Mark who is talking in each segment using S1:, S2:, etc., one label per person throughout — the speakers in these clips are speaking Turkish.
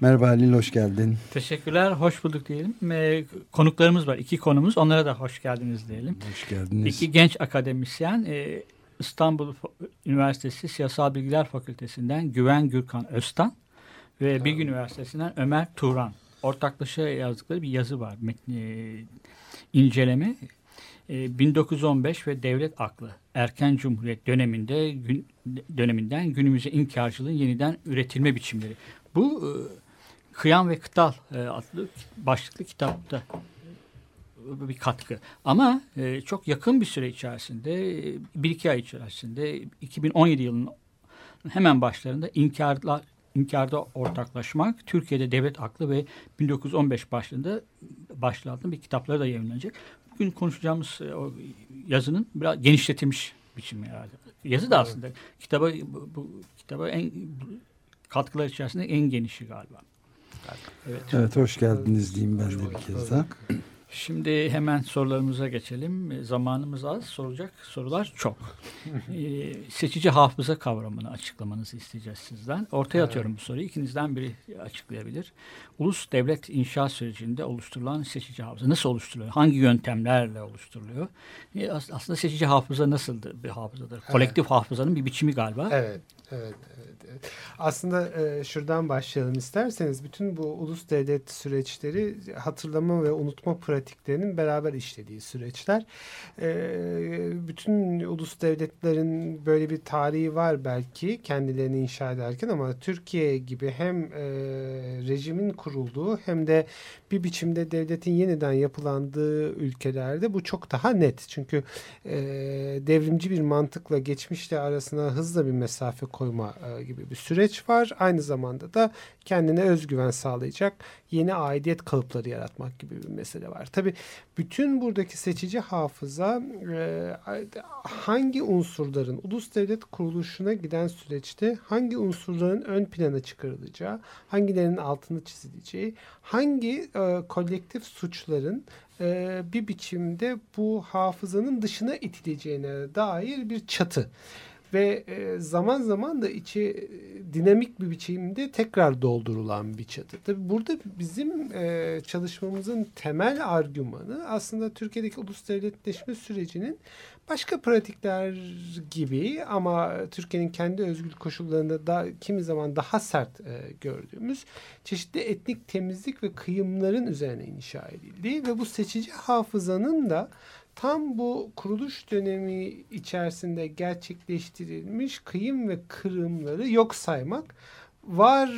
S1: Merhaba Halil, hoş geldin.
S2: Teşekkürler, hoş bulduk diyelim. E, konuklarımız var, iki konumuz. Onlara da hoş geldiniz diyelim.
S1: Hoş geldiniz.
S2: İki genç akademisyen, e, İstanbul Üniversitesi Siyasal Bilgiler Fakültesinden Güven Gürkan Öztan ve evet. Bilgi Üniversitesi'nden Ömer Turan. Ortaklaşa yazdıkları bir yazı var, metni, inceleme. E, 1915 ve devlet aklı erken cumhuriyet döneminde gün, döneminden günümüze inkarcılığın yeniden üretilme biçimleri. Bu e, Kıyam ve Kıtal e, adlı başlıklı kitapta bir katkı. Ama e, çok yakın bir süre içerisinde, bir iki ay içerisinde 2017 yılının hemen başlarında inkarlar inkarda ortaklaşmak Türkiye'de devlet aklı ve 1915 başlığında başlığı bir kitapları da yayınlanacak. Bugün konuşacağımız e, o yazının biraz genişletilmiş biçimi herhalde. Yazı da aslında kitaba bu, bu kitaba en katkılar içerisinde en genişi galiba.
S1: Evet. evet hoş geldiniz diyeyim ben de bir kez daha.
S2: Şimdi hemen sorularımıza geçelim. Zamanımız az, soracak sorular çok. ee, seçici hafıza kavramını açıklamanızı isteyeceğiz sizden. Ortaya evet. atıyorum bu soruyu. İkinizden biri açıklayabilir. Ulus devlet inşa sürecinde oluşturulan seçici hafıza nasıl oluşturuluyor? Hangi yöntemlerle oluşturuluyor? Ee, aslında seçici hafıza nasıl bir hafızadır? Kolektif evet. hafızanın bir biçimi galiba.
S3: Evet, evet, evet. Aslında e, şuradan başlayalım isterseniz. Bütün bu ulus devlet süreçleri hatırlama ve unutma pratiklerinin beraber işlediği süreçler. E, bütün ulus devletlerin böyle bir tarihi var belki kendilerini inşa ederken ama Türkiye gibi hem e, rejimin kurulduğu hem de bir biçimde devletin yeniden yapılandığı ülkelerde bu çok daha net. Çünkü e, devrimci bir mantıkla geçmişle arasına hızla bir mesafe koyma e, gibi bir süreç var. Aynı zamanda da kendine özgüven sağlayacak yeni aidiyet kalıpları yaratmak gibi bir mesele var. Tabi bütün buradaki seçici hafıza e, hangi unsurların ulus devlet kuruluşuna giden süreçte hangi unsurların ön plana çıkarılacağı, hangilerinin altını çizileceği, hangi e, kolektif suçların e, bir biçimde bu hafızanın dışına itileceğine dair bir çatı ve e, zaman zaman da içi e, dinamik bir biçimde tekrar doldurulan bir çatı. Tabi burada bizim e, çalışmamızın temel argümanı aslında Türkiye'deki ulus devletleşme sürecinin başka pratikler gibi ama Türkiye'nin kendi özgür koşullarında da kimi zaman daha sert gördüğümüz çeşitli etnik temizlik ve kıyımların üzerine inşa edildiği ve bu seçici hafızanın da tam bu kuruluş dönemi içerisinde gerçekleştirilmiş kıyım ve kırımları yok saymak var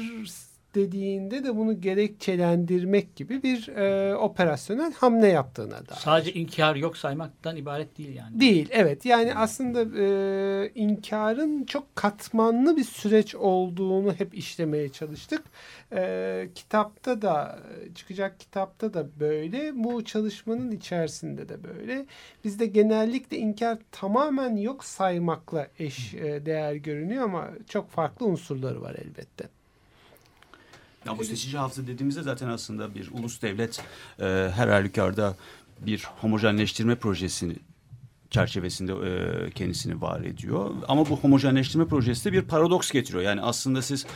S3: dediğinde de bunu gerekçelendirmek gibi bir e, operasyonel hamle yaptığına da.
S2: Sadece inkar yok saymaktan ibaret değil yani.
S3: Değil evet yani aslında e, inkarın çok katmanlı bir süreç olduğunu hep işlemeye çalıştık. E, kitapta da çıkacak kitapta da böyle bu çalışmanın içerisinde de böyle. Bizde genellikle inkar tamamen yok saymakla eş e, değer görünüyor ama çok farklı unsurları var elbette.
S4: Ya bu seçici hafıza dediğimizde zaten aslında bir ulus devlet e, her halükarda bir homojenleştirme projesini çerçevesinde e, kendisini var ediyor. Ama bu homojenleştirme projesi de bir paradoks getiriyor. Yani aslında siz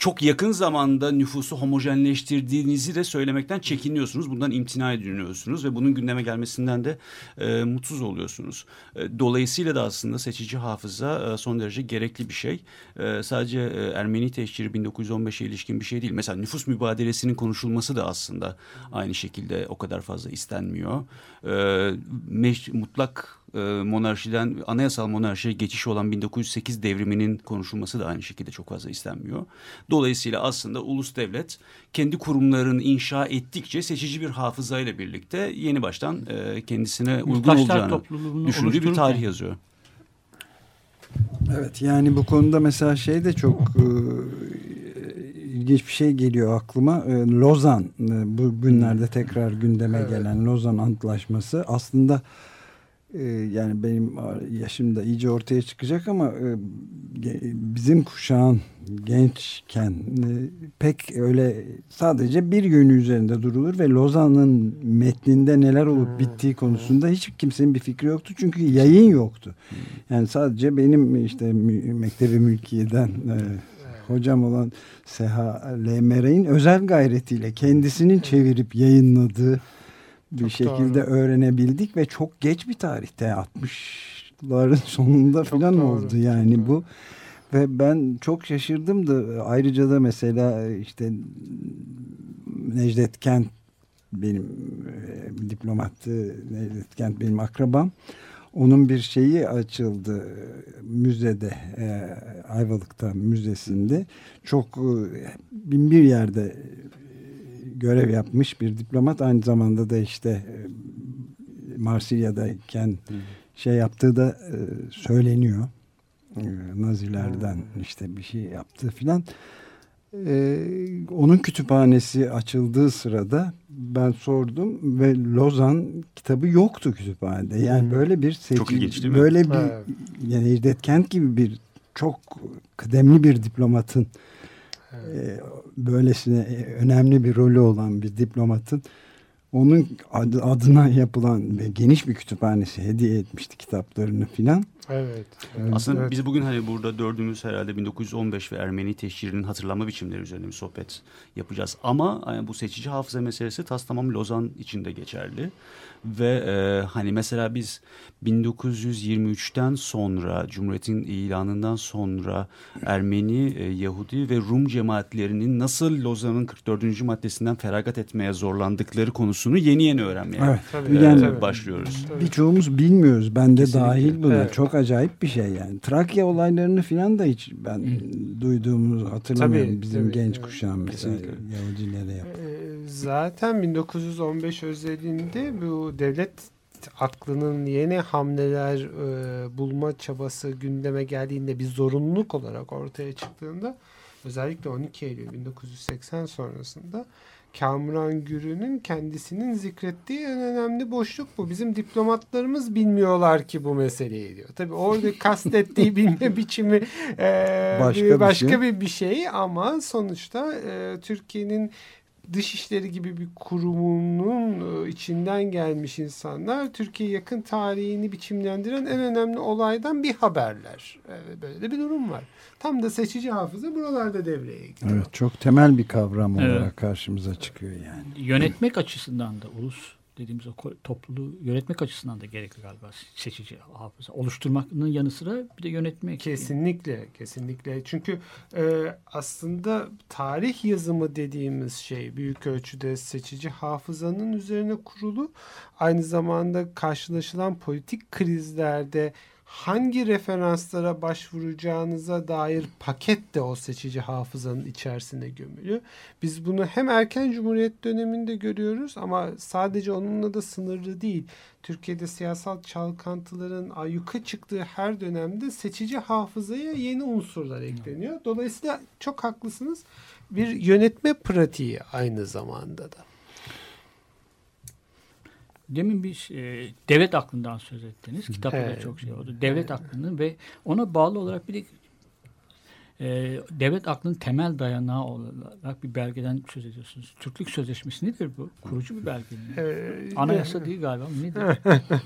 S4: çok yakın zamanda nüfusu homojenleştirdiğinizi de söylemekten çekiniyorsunuz. Bundan imtina ediyorsunuz ve bunun gündeme gelmesinden de e, mutsuz oluyorsunuz. E, dolayısıyla da aslında seçici hafıza e, son derece gerekli bir şey. E, sadece e, Ermeni teşhiri 1915'e ilişkin bir şey değil. Mesela nüfus mübadelesinin konuşulması da aslında aynı şekilde o kadar fazla istenmiyor. E, mutlak e, monarşiden anayasal monarşiye geçiş olan 1908 devriminin konuşulması da aynı şekilde çok fazla istenmiyor. Dolayısıyla aslında ulus devlet kendi kurumlarını inşa ettikçe seçici bir hafızayla birlikte yeni baştan e, kendisine uygun olacağını düşündüğü bir tarih yazıyor.
S1: Evet yani bu konuda mesela şey de çok e, ilginç bir şey geliyor aklıma. E, Lozan, e, bu günlerde tekrar gündeme evet. gelen Lozan Antlaşması aslında e, yani benim yaşımda iyice ortaya çıkacak ama e, bizim kuşağın gençken e, pek öyle sadece bir yönü üzerinde durulur ve Lozan'ın metninde neler olup hmm. bittiği konusunda hiç kimsenin bir fikri yoktu. Çünkü yayın yoktu. Yani sadece benim işte Mektebi Mülkiye'den e, hocam olan Seha Lemere'in özel gayretiyle kendisinin çevirip yayınladığı bir çok şekilde doğru. öğrenebildik ve çok geç bir tarihte 60'ların sonunda falan oldu yani bu. Ve ben çok şaşırdım da ayrıca da mesela işte Necdet Kent benim e, diplomattı Necdet Kent benim akrabam. Onun bir şeyi açıldı müzede e, Ayvalık'ta müzesinde. Çok e, bin bir yerde görev yapmış bir diplomat aynı zamanda da işte e, Marsilya'dayken şey yaptığı da e, söyleniyor. E, Nazilerden işte bir şey yaptığı filan. onun kütüphanesi açıldığı sırada ben sordum ve Lozan kitabı yoktu kütüphanede. Yani böyle bir seçim, çok ilginç değil mi? Böyle bir evet. yani Necdet Kent gibi bir çok kıdemli bir diplomatın evet. Böylesine önemli bir rolü olan bir diplomatın onun adına yapılan ve geniş bir kütüphanesi hediye etmişti kitaplarını filan.
S3: Evet.
S4: evet Aslında
S3: evet.
S4: biz bugün hani burada dördümüz herhalde 1915 ve Ermeni teşhirinin hatırlama biçimleri üzerine bir sohbet yapacağız. Ama yani bu seçici hafıza meselesi tas tamam Lozan içinde geçerli. Ve e, hani mesela biz 1923'ten sonra Cumhuriyet'in ilanından sonra Ermeni, e, Yahudi ve Rum cemaatlerinin nasıl Lozan'ın 44. maddesinden feragat etmeye zorlandıkları konusunu yeni yeni öğrenmeye evet, tabii, e, yani, başlıyoruz.
S1: Birçoğumuz bilmiyoruz. Ben de Kesinlikle. dahil buna. Evet. Çok acayip bir şey yani. Trakya olaylarını falan da hiç ben Hı. duyduğumuzu hatırlamıyorum. Tabii, Bizim tabii, genç evet. kuşağım mesela Yahudilere yaptı.
S3: Ee, zaten 1915 özelinde bu devlet aklının yeni hamleler e, bulma çabası gündeme geldiğinde bir zorunluluk olarak ortaya çıktığında özellikle 12 Eylül 1980 sonrasında Kamuran Gürü'nün kendisinin zikrettiği en önemli boşluk bu. Bizim diplomatlarımız bilmiyorlar ki bu meseleyi diyor. Tabii orada kastettiği bilme biçimi e, başka, bir, başka bir, şey. bir, bir şey ama sonuçta e, Türkiye'nin dışişleri gibi bir kurumunun e, içinden gelmiş insanlar Türkiye yakın tarihini biçimlendiren en önemli olaydan bir haberler. E, böyle de bir durum var. Tam da seçici hafıza buralarda devreye giriyor.
S1: Evet çok temel bir kavram olarak evet. karşımıza çıkıyor yani.
S2: Yönetmek açısından da ulus dediğimiz o topluluğu yönetmek açısından da gerekli galiba seçici hafıza. Oluşturmanın yanı sıra bir de yönetmek.
S3: Kesinlikle, yani. kesinlikle. Çünkü e, aslında tarih yazımı dediğimiz şey büyük ölçüde seçici hafızanın üzerine kurulu. Aynı zamanda karşılaşılan politik krizlerde hangi referanslara başvuracağınıza dair paket de o seçici hafızanın içerisine gömülü. Biz bunu hem erken cumhuriyet döneminde görüyoruz ama sadece onunla da sınırlı değil. Türkiye'de siyasal çalkantıların ayyuka çıktığı her dönemde seçici hafızaya yeni unsurlar ekleniyor. Dolayısıyla çok haklısınız. Bir yönetme pratiği aynı zamanda da.
S2: Demin bir e, devlet aklından söz ettiniz. Kitapta evet. da çok şey oldu. Devlet aklının ve ona bağlı olarak bir de e, devlet aklının temel dayanağı olarak bir belgeden söz ediyorsunuz. Türklük Sözleşmesi nedir bu? Kurucu bir belge mi? Ee, Anayasa değil galiba. Nedir?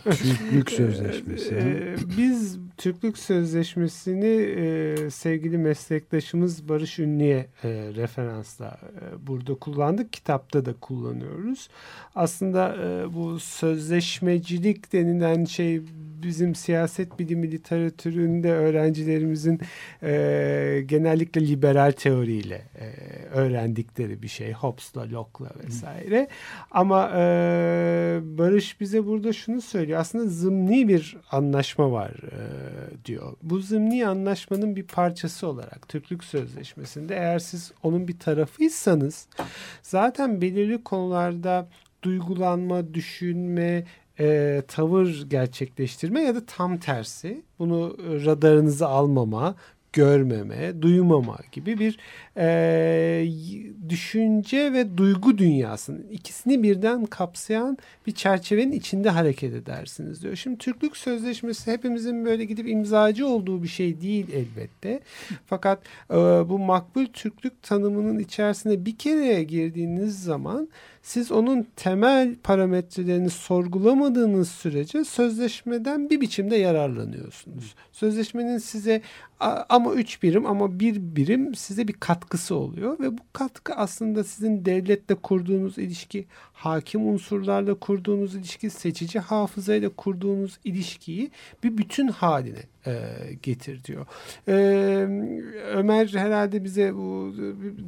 S1: Türklük Sözleşmesi.
S3: Ee, biz Türklük Sözleşmesi'ni e, sevgili meslektaşımız Barış Ünlü'ye e, referansla e, burada kullandık. Kitapta da kullanıyoruz. Aslında e, bu sözleşmecilik denilen şey bizim siyaset bilimi literatüründe öğrencilerimizin e, genellikle liberal teoriyle e, öğrendikleri bir şey. Hobbes'la, Locke'la vesaire. Hı. Ama e, Barış bize burada şunu söylüyor. Aslında zımni bir anlaşma var e, diyor. Bu zımni anlaşmanın bir parçası olarak Türklük Sözleşmesi'nde eğer siz onun bir tarafıysanız zaten belirli konularda duygulanma, düşünme, e, tavır gerçekleştirme ya da tam tersi bunu radarınızı almama, görmeme, duymama gibi bir e, düşünce ve duygu dünyasının ikisini birden kapsayan bir çerçevenin içinde hareket edersiniz diyor. Şimdi Türklük Sözleşmesi hepimizin böyle gidip imzacı olduğu bir şey değil elbette. Fakat e, bu makbul Türklük tanımının içerisine bir kere girdiğiniz zaman siz onun temel parametrelerini sorgulamadığınız sürece sözleşmeden bir biçimde yararlanıyorsunuz. Sözleşmenin size ama üç birim ama bir birim size bir katkısı oluyor ve bu katkı aslında sizin devletle kurduğunuz ilişki, hakim unsurlarla kurduğunuz ilişki, seçici hafızayla kurduğunuz ilişkiyi bir bütün haline e, getir diyor. E, Ömer herhalde bize bu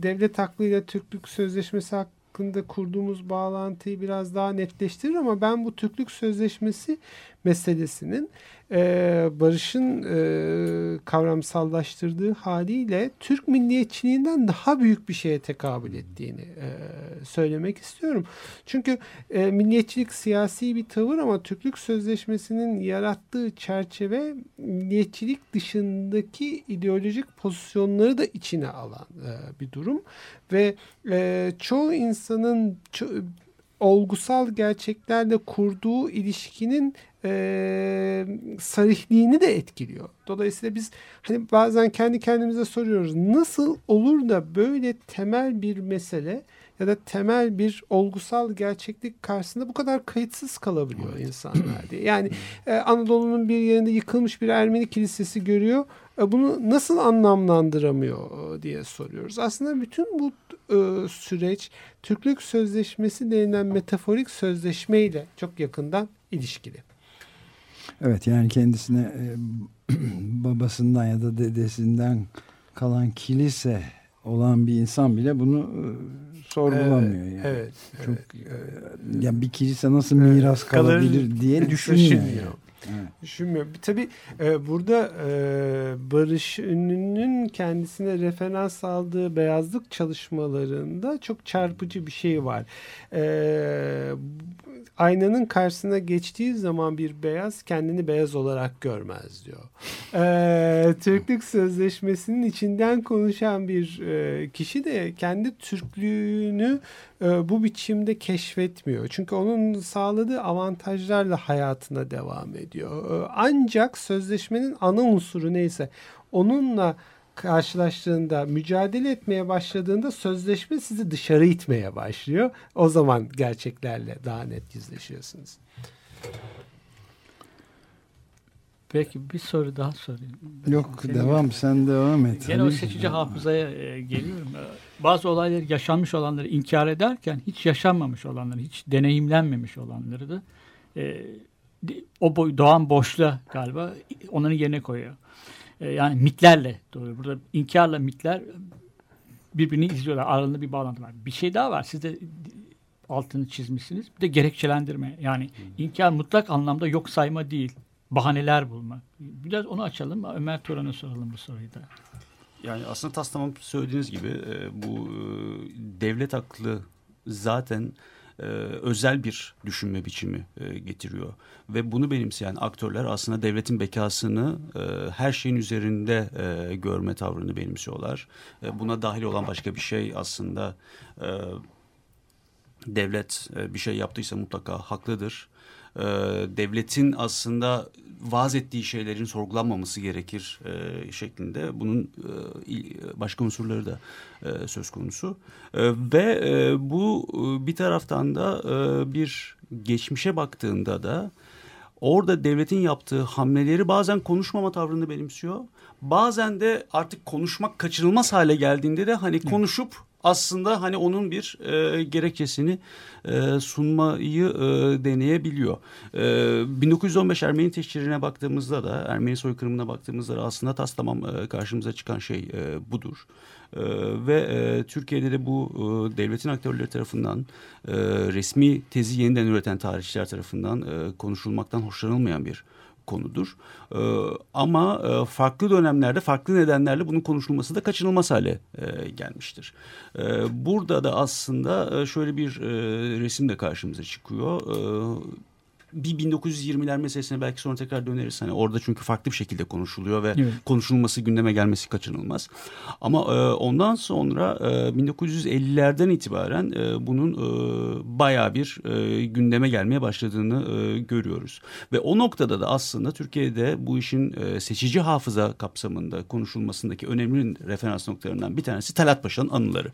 S3: devlet hakkıyla Türklük Sözleşmesi hakkında hakkında kurduğumuz bağlantıyı biraz daha netleştirir ama ben bu Türklük Sözleşmesi meselesinin e, barışın e, kavramsallaştırdığı haliyle Türk milliyetçiliğinden daha büyük bir şeye tekabül ettiğini e, söylemek istiyorum. Çünkü e, milliyetçilik siyasi bir tavır ama Türklük Sözleşmesi'nin yarattığı çerçeve milliyetçilik dışındaki ideolojik pozisyonları da içine alan e, bir durum ve e, çoğu insanın ço olgusal gerçeklerle kurduğu ilişkinin e, sarihliğini de etkiliyor. Dolayısıyla biz hani bazen kendi kendimize soruyoruz nasıl olur da böyle temel bir mesele ya da temel bir olgusal gerçeklik karşısında bu kadar kayıtsız kalabiliyor insanlar diye. Yani e, Anadolu'nun bir yerinde yıkılmış bir Ermeni kilisesi görüyor. E, bunu nasıl anlamlandıramıyor diye soruyoruz. Aslında bütün bu e, süreç Türklük Sözleşmesi denilen metaforik sözleşmeyle çok yakından ilişkili.
S1: Evet yani kendisine e, babasından ya da dedesinden kalan kilise olan bir insan bile bunu e, sorgulamıyor
S3: evet,
S1: yani.
S3: Evet.
S1: Çok
S3: evet.
S1: ya bir kilise nasıl miras evet, kalabilir kalır, diye düşünmüyor.
S3: düşünmüyor. Evet. Düşünmüyor. Tabii e, burada e, Barış Ünlü'nün kendisine referans aldığı beyazlık çalışmalarında çok çarpıcı bir şey var. E, aynanın karşısına geçtiği zaman bir beyaz kendini beyaz olarak görmez diyor. Ee, Türklük Sözleşmesi'nin içinden konuşan bir e, kişi de kendi Türklüğünü e, bu biçimde keşfetmiyor. Çünkü onun sağladığı avantajlarla hayatına devam ediyor. E, ancak sözleşmenin ana unsuru neyse onunla karşılaştığında, mücadele etmeye başladığında sözleşme sizi dışarı itmeye başlıyor. O zaman gerçeklerle daha net yüzleşiyorsunuz.
S2: Peki bir soru daha sorayım.
S1: Yok Senin devam sen devam et.
S2: Gene o seçici hafızaya e, geliyorum. E, bazı olayları yaşanmış olanları inkar ederken hiç yaşanmamış olanları, hiç deneyimlenmemiş olanları da e, o boy, doğan boşluğa galiba onların yerine koyuyor. E, yani mitlerle doğru. Burada inkarla mitler birbirini izliyorlar. Aralarında bir bağlantı var. Bir şey daha var. Siz de altını çizmişsiniz. Bir de gerekçelendirme. Yani inkar mutlak anlamda yok sayma değil. Bahaneler bulma. Biraz onu açalım. Ömer Turan'a soralım bu soruyu da.
S4: Yani aslında tas tamam söylediğiniz gibi e, bu e, devlet aklı zaten e, özel bir düşünme biçimi e, getiriyor. Ve bunu benimseyen aktörler aslında devletin bekasını e, her şeyin üzerinde e, görme tavrını benimsiyorlar. E, buna dahil olan başka bir şey aslında e, devlet e, bir şey yaptıysa mutlaka haklıdır. E, devletin aslında vaaz ettiği şeylerin sorgulanmaması gerekir e, şeklinde bunun e, başka unsurları da e, söz konusu e, ve e, bu e, bir taraftan da e, bir geçmişe baktığında da orada devletin yaptığı hamleleri bazen konuşmama tavrını benimsiyor. Bazen de artık konuşmak kaçınılmaz hale geldiğinde de hani konuşup aslında hani onun bir e, gerekçesini e, sunmayı e, deneyebiliyor. E, 1915 Ermeni teşhirine baktığımızda da Ermeni soykırımına baktığımızda da aslında tas tamam e, karşımıza çıkan şey e, budur. E, ve e, Türkiye'de de bu e, devletin aktörleri tarafından e, resmi tezi yeniden üreten tarihçiler tarafından e, konuşulmaktan hoşlanılmayan bir konudur. E, ama e, farklı dönemlerde farklı nedenlerle bunun konuşulması da kaçınılmaz hale e, gelmiştir. E, burada da aslında e, şöyle bir e, resim de karşımıza çıkıyor. E, bir 1920'ler meselesine belki sonra tekrar döneriz. Hani orada çünkü farklı bir şekilde konuşuluyor ve
S2: Evet.
S4: konuşulması gündeme gelmesi kaçınılmaz. Ama e, ondan sonra e, 1950'lerden itibaren e, bunun e, bayağı bir e, gündeme gelmeye başladığını e, görüyoruz. Ve o noktada da aslında Türkiye'de bu işin e, seçici hafıza kapsamında konuşulmasındaki önemli referans noktalarından bir tanesi Talat Paşa'nın anıları.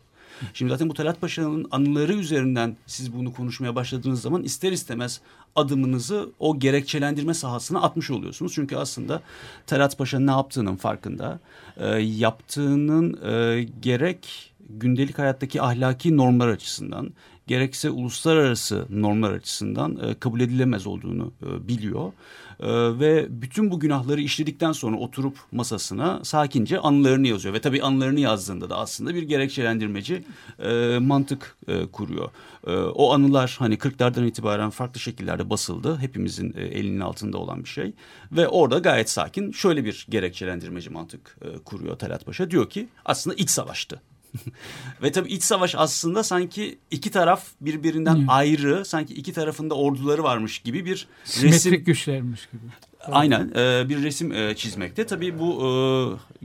S4: Şimdi zaten bu Talat Paşa'nın anıları üzerinden siz bunu konuşmaya başladığınız zaman ister istemez adımınızı o gerekçelendirme sahasına atmış oluyorsunuz. Çünkü aslında Talat Paşa ne yaptığının farkında. E, yaptığının e, gerek gündelik hayattaki ahlaki normlar açısından gerekse uluslararası normlar açısından e, kabul edilemez olduğunu e, biliyor. E, ve bütün bu günahları işledikten sonra oturup masasına sakince anılarını yazıyor. Ve tabii anılarını yazdığında da aslında bir gerekçelendirmeci e, mantık e, kuruyor. E, o anılar hani 40'lardan itibaren farklı şekillerde basıldı. Hepimizin e, elinin altında olan bir şey. Ve orada gayet sakin şöyle bir gerekçelendirmeci mantık e, kuruyor Talat Paşa. Diyor ki aslında iç savaştı. Ve tabii iç savaş aslında sanki iki taraf birbirinden
S2: Evet.
S4: ayrı, sanki iki tarafında orduları varmış gibi bir
S2: Simetrik
S4: resim
S2: güçlermiş gibi.
S4: Aynen e, bir resim e, çizmekte. Tabii bu e,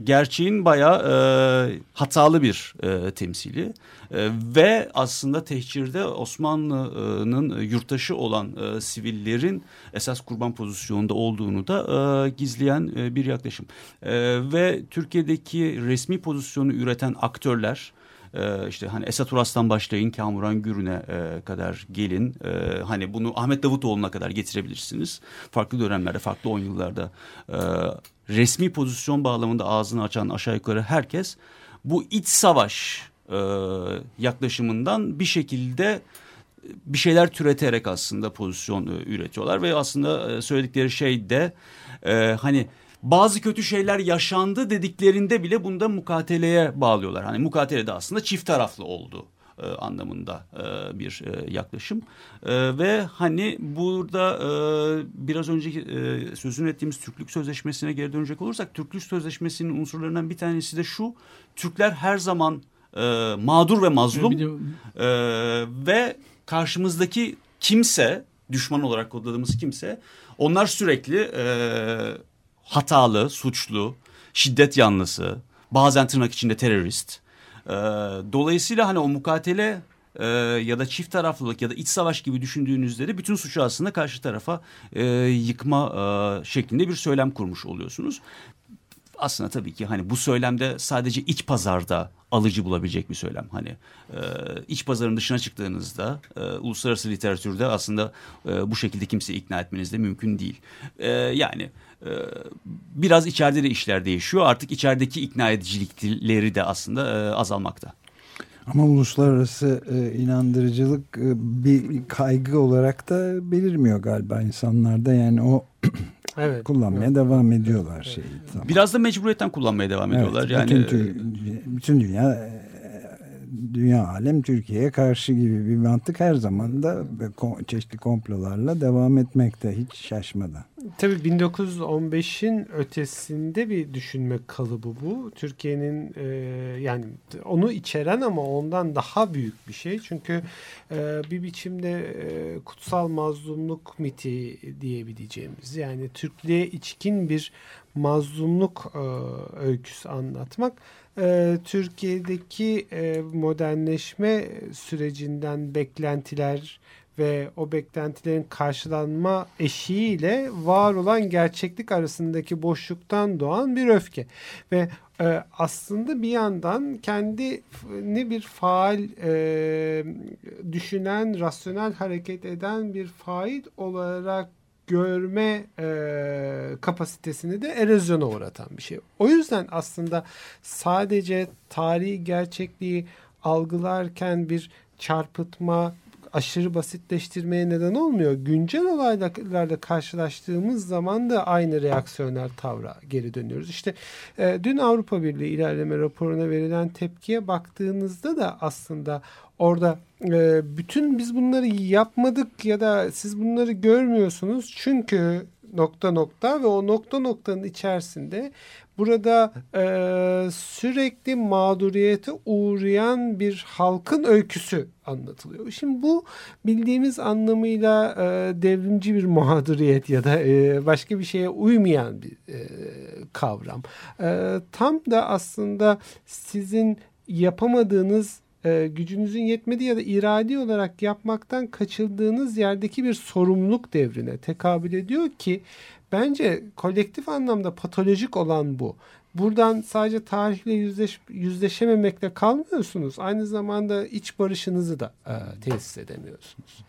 S4: gerçeğin bayağı e, hatalı bir e, temsili. E, ve aslında tehcirde Osmanlı'nın yurttaşı olan e, sivillerin esas kurban pozisyonunda olduğunu da e, gizleyen e, bir yaklaşım. E, ve Türkiye'deki resmi pozisyonu üreten aktörler... Ee, işte hani Esat Uras'tan başlayın Kamuran Gürün'e e, kadar gelin. Ee, hani bunu Ahmet Davutoğlu'na kadar getirebilirsiniz. Farklı dönemlerde, farklı on yıllarda e, resmi pozisyon bağlamında ağzını açan aşağı yukarı herkes bu iç savaş e, yaklaşımından bir şekilde bir şeyler türeterek aslında pozisyon e, üretiyorlar ve aslında e, söyledikleri şey de e, hani bazı kötü şeyler yaşandı dediklerinde bile bunda mukateleye bağlıyorlar. Hani mukatele de aslında çift taraflı oldu e, anlamında e, bir e, yaklaşım. E, ve hani burada e, biraz önce e, sözünü ettiğimiz Türklük Sözleşmesi'ne geri dönecek olursak Türklük Sözleşmesi'nin unsurlarından bir tanesi de şu. Türkler her zaman e, mağdur ve mazlum e, ve karşımızdaki kimse düşman olarak kodladığımız kimse onlar sürekli e, hatalı, suçlu, şiddet yanlısı, bazen tırnak içinde terörist. E, dolayısıyla hani o mukatele e, ya da çift taraflılık ya da iç savaş gibi düşündüğünüzde de bütün suçu aslında karşı tarafa e, yıkma e, şeklinde bir söylem kurmuş oluyorsunuz. Aslında tabii ki hani bu söylemde sadece iç pazarda alıcı bulabilecek bir söylem. Hani e, iç pazarın dışına çıktığınızda e, uluslararası literatürde aslında e, bu şekilde kimseyi ikna etmeniz de mümkün değil. E, yani biraz içeride de işler değişiyor. Artık içerideki ikna edicilikleri de aslında e, azalmakta.
S1: Ama uluslararası e, inandırıcılık e, bir kaygı olarak da belirmiyor galiba insanlarda. Yani o
S3: Evet.
S1: kullanmaya devam ediyorlar şeyi. Tamam.
S4: Biraz da mecburiyetten kullanmaya devam
S1: Evet,
S4: ediyorlar. Yani
S1: bütün, tü- bütün dünya dünya alem Türkiye'ye karşı gibi bir mantık her zaman da çeşitli komplolarla devam etmekte hiç şaşmadan.
S3: Tabii 1915'in ötesinde bir düşünme kalıbı bu. Türkiye'nin e, yani onu içeren ama ondan daha büyük bir şey. Çünkü e, bir biçimde e, kutsal mazlumluk miti diyebileceğimiz yani Türklüğe içkin bir mazlumluk e, öyküsü anlatmak e, Türkiye'deki e, modernleşme sürecinden beklentiler ve o beklentilerin karşılanma eşiğiyle var olan gerçeklik arasındaki boşluktan doğan bir öfke ve e, aslında bir yandan kendini bir faal e, düşünen, rasyonel hareket eden bir fail olarak görme e, kapasitesini de erozyona uğratan bir şey. O yüzden aslında sadece tarihi gerçekliği algılarken bir çarpıtma, aşırı basitleştirmeye neden olmuyor. Güncel olaylarla karşılaştığımız zaman da aynı reaksiyonel tavra geri dönüyoruz. İşte e, dün Avrupa Birliği ilerleme raporuna verilen tepkiye baktığınızda da aslında orada e, bütün biz bunları yapmadık ya da siz bunları görmüyorsunuz çünkü nokta nokta ve o nokta noktanın içerisinde burada e, sürekli mağduriyete uğrayan bir halkın öyküsü anlatılıyor. Şimdi bu bildiğimiz anlamıyla e, devrimci bir mağduriyet ya da e, başka bir şeye uymayan bir e, kavram. E, tam da aslında sizin yapamadığınız e, gücünüzün yetmediği ya da iradi olarak yapmaktan kaçıldığınız yerdeki bir sorumluluk devrine tekabül ediyor ki bence kolektif anlamda patolojik olan bu. Buradan sadece tarihle yüzleş, yüzleşememekle kalmıyorsunuz. Aynı zamanda iç barışınızı da e, tesis edemiyorsunuz.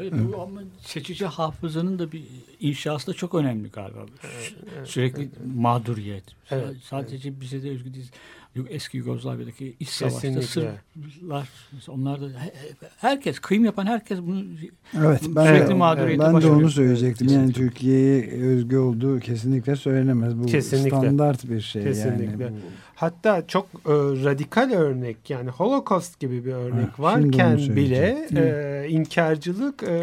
S2: Evet, bu ama seçici hafızanın da bir inşası da çok önemli galiba. Sürekli mağduriyet.
S3: Evet,
S2: Sadece bize de özgü değil. Eski Yugoslavya'daki iç savaşta. Sırplar onlar da herkes kıyım yapan herkes bunu
S1: Evet ben,
S2: Sürekli
S1: de,
S2: mağduriyete
S1: ben de onu söyleyecektim. Yani. Türkiye'ye özgü olduğu kesinlikle söylenemez. Bu
S3: Kesinlikle.
S1: standart bir şey
S3: Kesinlikle.
S1: yani. Bu-
S3: Hatta çok e, radikal örnek yani Holocaust gibi bir örnek
S1: Ha,
S3: varken bile e, inkarcılık e,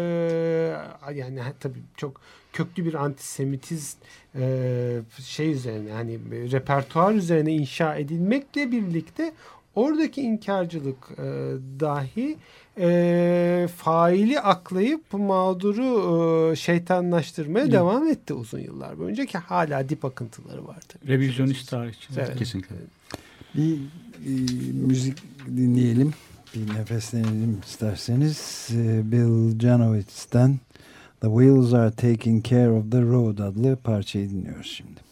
S3: yani tabii çok köklü bir antisemitizm e, şey üzerine yani repertuar üzerine inşa edilmekle birlikte oradaki inkarcılık e, dahi e, faili aklayıp mağduru e, şeytanlaştırmaya devam etti uzun yıllar boyunca ki hala dip akıntıları var tabii.
S2: revizyonist tarihçi.
S3: Evet.
S4: Kesinlikle.
S1: Bir e, müzik dinleyelim. Bir nefeslenelim isterseniz. E, Bill Janowitz'ten The Wheels Are Taking Care of the Road adlı parçayı dinliyoruz şimdi.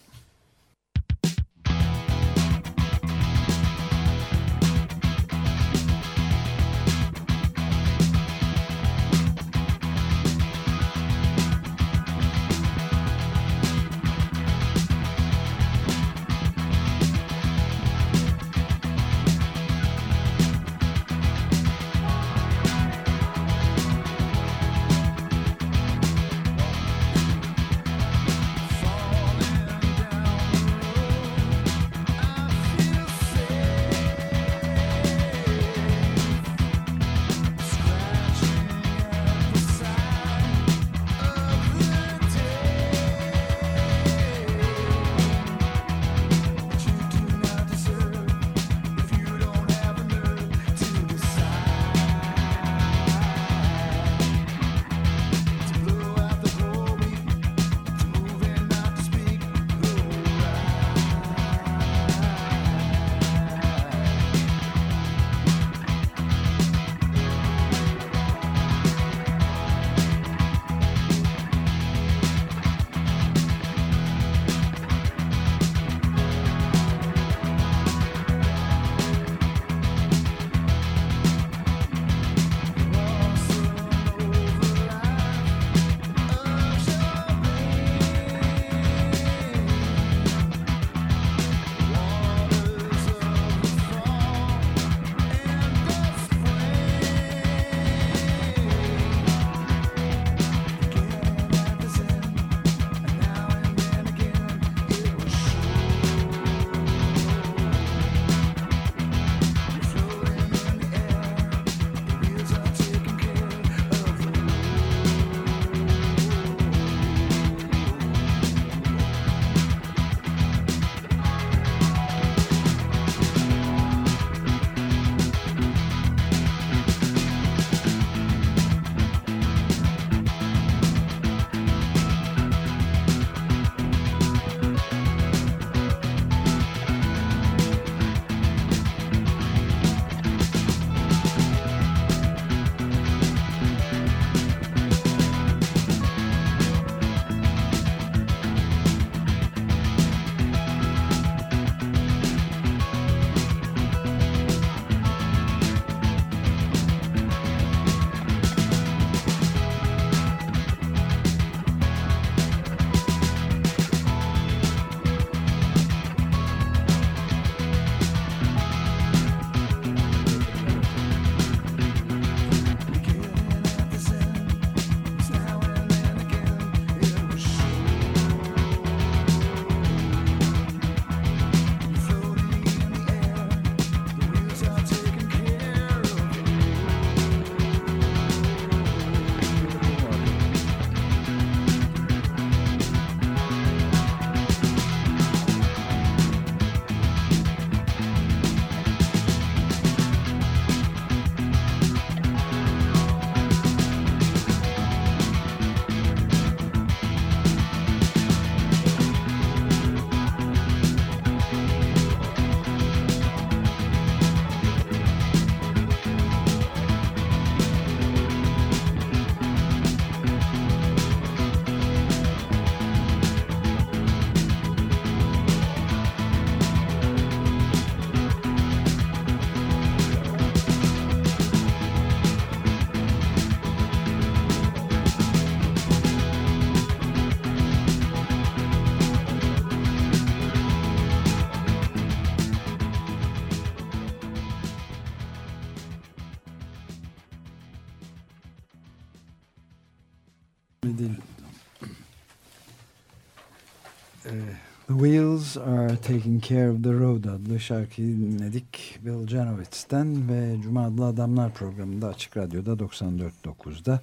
S1: Wheels Are Taking Care of the Road adlı şarkıyı dinledik Bill Janowitz'ten ve Cuma adlı Adamlar programında Açık Radyo'da 94.9'da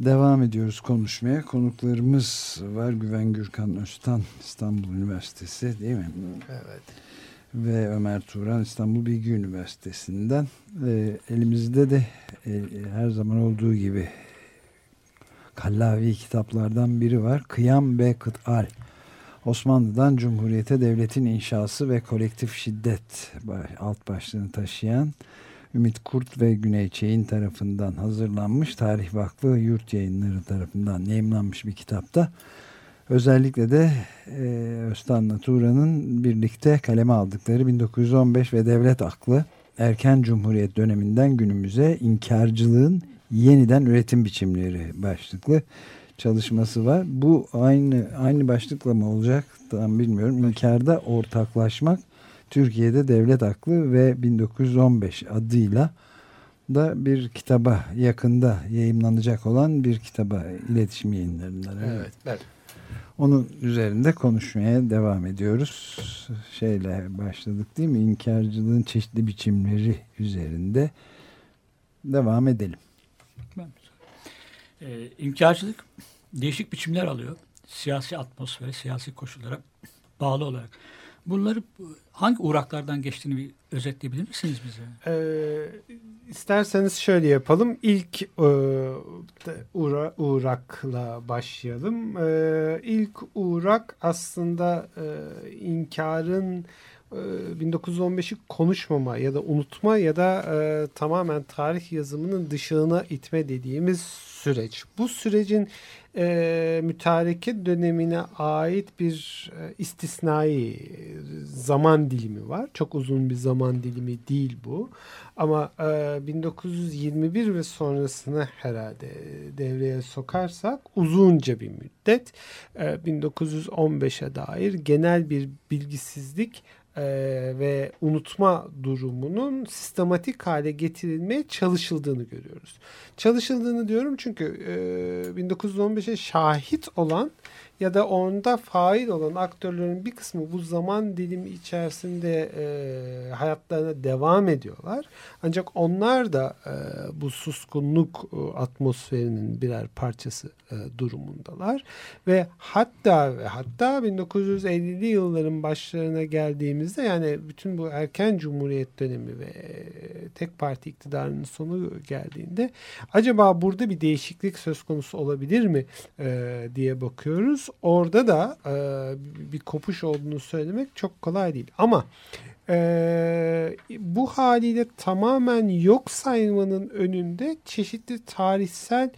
S1: devam ediyoruz konuşmaya. Konuklarımız var Güven Gürkan Öztan İstanbul Üniversitesi değil mi?
S3: Evet.
S1: Ve Ömer Turan İstanbul Bilgi Üniversitesi'nden. Ee, elimizde de e, her zaman olduğu gibi kallavi kitaplardan biri var. Kıyam ve Kıtal. Osmanlı'dan Cumhuriyete devletin inşası ve kolektif şiddet alt başlığını taşıyan Ümit Kurt ve Güney Çeyin tarafından hazırlanmış Tarih Vakfı Yurt Yayınları tarafından yayınlanmış bir kitapta. Özellikle de e, Öztan'la Tuğra'nın birlikte kaleme aldıkları 1915 ve Devlet Aklı Erken Cumhuriyet döneminden günümüze inkarcılığın yeniden üretim biçimleri başlıklı çalışması var. Bu aynı aynı başlıkla mı olacak tam bilmiyorum. İnkarda ortaklaşmak Türkiye'de devlet aklı ve 1915 adıyla da bir kitaba yakında yayımlanacak olan bir kitaba iletişim yayınlarından.
S3: Evet. evet.
S1: Onun üzerinde konuşmaya devam ediyoruz. Şeyle başladık değil mi? İnkarcılığın çeşitli biçimleri üzerinde devam edelim.
S2: Ee, inkarcılık değişik biçimler alıyor. Siyasi atmosfere, siyasi koşullara bağlı olarak. Bunları hangi uğraklardan geçtiğini bir özetleyebilir misiniz bize?
S3: Ee, isterseniz şöyle yapalım. İlk e, uğra, uğrakla başlayalım. Ee, ilk uğrak aslında e, inkarın 1915'i konuşmama ya da unutma ya da e, tamamen tarih yazımının dışına itme dediğimiz süreç. Bu sürecin e, mütareke dönemine ait bir e, istisnai zaman dilimi var. Çok uzun bir zaman dilimi değil bu. Ama e, 1921 ve sonrasını herhalde devreye sokarsak uzunca bir müddet e, 1915'e dair genel bir bilgisizlik e, ve unutma durumunun sistematik hale getirilmeye çalışıldığını görüyoruz. Çalışıldığını diyorum çünkü e, 1915'e şahit olan ya da onda fail olan aktörlerin bir kısmı bu zaman dilimi içerisinde e, hayatlarına devam ediyorlar. Ancak onlar da e, bu suskunluk e, atmosferinin birer parçası e, durumundalar. Ve hatta ve hatta 1950'li yılların başlarına geldiğimizde yani bütün bu erken cumhuriyet dönemi ve tek parti iktidarının sonu geldiğinde acaba burada bir değişiklik söz konusu olabilir mi e, diye bakıyoruz. Orada da e, bir kopuş olduğunu söylemek çok kolay değil. Ama e, bu haliyle tamamen yok saymanın önünde çeşitli tarihsel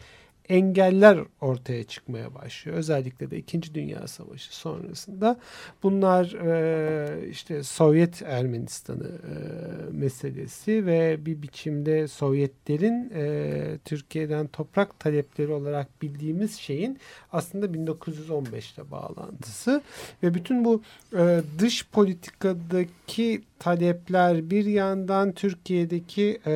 S3: engeller ortaya çıkmaya başlıyor. Özellikle de İkinci Dünya Savaşı sonrasında bunlar e, işte Sovyet Ermenistan'ı e, meselesi ve bir biçimde Sovyetlerin e, Türkiye'den toprak talepleri olarak bildiğimiz şeyin aslında 1915'te bağlantısı ve bütün bu e, dış politikadaki talepler bir yandan Türkiye'deki e,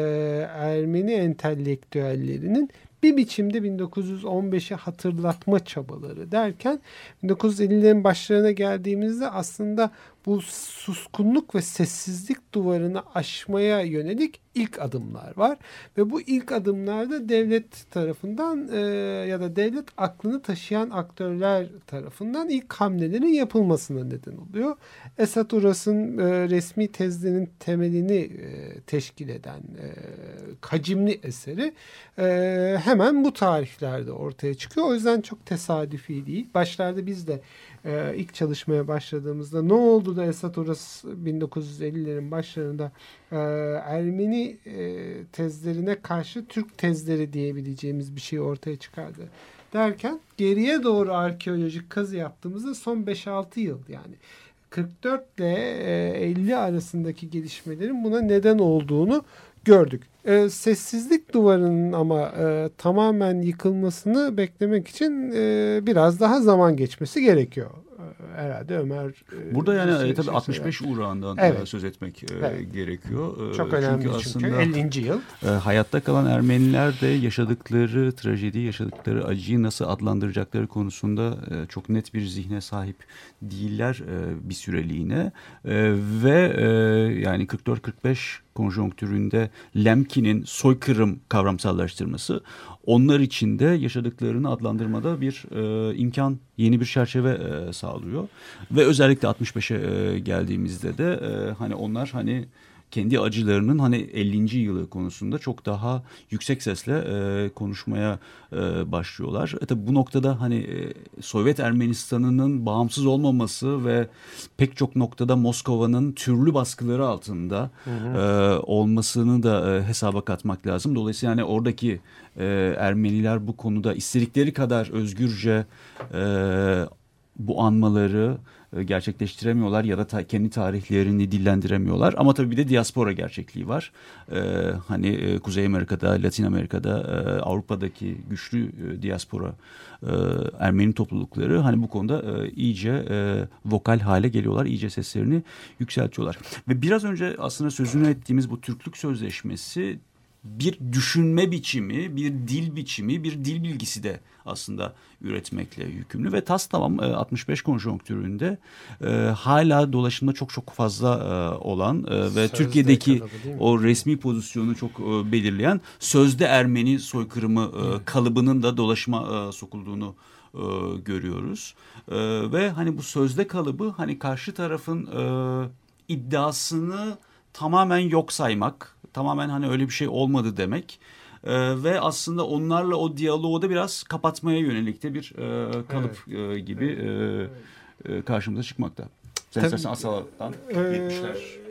S3: Ermeni entelektüellerinin bir biçimde 1915'i hatırlatma çabaları derken 1950'lerin başlarına geldiğimizde aslında bu suskunluk ve sessizlik duvarını aşmaya yönelik ilk adımlar var. Ve bu ilk adımlarda devlet tarafından e, ya da devlet aklını taşıyan aktörler tarafından ilk hamlelerin yapılmasına neden oluyor. Esat Uras'ın e, resmi tezlerinin temelini e, teşkil eden e, kacimli eseri e, hemen bu tarihlerde ortaya çıkıyor. O yüzden çok tesadüfi değil. Başlarda biz de e, ilk çalışmaya başladığımızda ne oldu da Esat Oras 1950'lerin başlarında e, Ermeni e, tezlerine karşı Türk tezleri diyebileceğimiz bir şey ortaya çıkardı derken geriye doğru arkeolojik kazı yaptığımızda son 5-6 yıl yani 44 ile 50 arasındaki gelişmelerin buna neden olduğunu gördük. E, sessizlik duvarının ama e, tamamen yıkılmasını beklemek için e, biraz daha zaman geçmesi gerekiyor. E, herhalde Ömer
S4: e, Burada yani şey, tabii şey 65 söyler. uğrağından evet. söz etmek evet. gerekiyor.
S3: Çok önemli çünkü, çünkü aslında 50. yıl.
S4: Hayatta kalan Ermeniler de yaşadıkları trajedi, yaşadıkları acıyı nasıl adlandıracakları konusunda çok net bir zihne sahip değiller bir süreliğine ve yani 44-45 konjonktüründe Lemkin'in soykırım kavramsallaştırması onlar için de yaşadıklarını adlandırmada bir e, imkan, yeni bir çerçeve e, sağlıyor. Ve özellikle 65'e e, geldiğimizde de e, hani onlar hani kendi acılarının hani 50. yılı konusunda çok daha yüksek sesle e, konuşmaya e, başlıyorlar. E tabi bu noktada hani e, Sovyet Ermenistan'ının bağımsız olmaması ve pek çok noktada Moskova'nın türlü baskıları altında hı hı. E, olmasını da e, hesaba katmak lazım. Dolayısıyla hani oradaki e, Ermeniler bu konuda istedikleri kadar özgürce e, bu anmaları e, gerçekleştiremiyorlar ya da ta, kendi tarihlerini dillendiremiyorlar. Ama tabii bir de diaspora gerçekliği var. Ee, hani e, Kuzey Amerika'da, Latin Amerika'da, e, Avrupa'daki güçlü e, diaspora e, Ermeni toplulukları hani bu konuda e, iyice e, vokal hale geliyorlar, iyice seslerini yükseltiyorlar. Ve biraz önce aslında sözünü ettiğimiz bu Türklük Sözleşmesi bir düşünme biçimi, bir dil biçimi, bir dil bilgisi de aslında üretmekle yükümlü ve TAS tamam 65 konjonktüründe e, hala dolaşımda çok çok fazla e, olan e, ve sözde Türkiye'deki kalıbı, o resmi pozisyonu çok e, belirleyen sözde Ermeni soykırımı e, kalıbının da dolaşıma e, sokulduğunu e, görüyoruz. E, ve hani bu sözde kalıbı hani karşı tarafın e, iddiasını tamamen yok saymak tamamen hani öyle bir şey olmadı demek. E, ve aslında onlarla o diyaloğu da biraz kapatmaya yönelik de bir e, kalıp evet. e, gibi evet. e, e, karşımıza çıkmakta. Sen istersen Asala'dan e, 70'ler.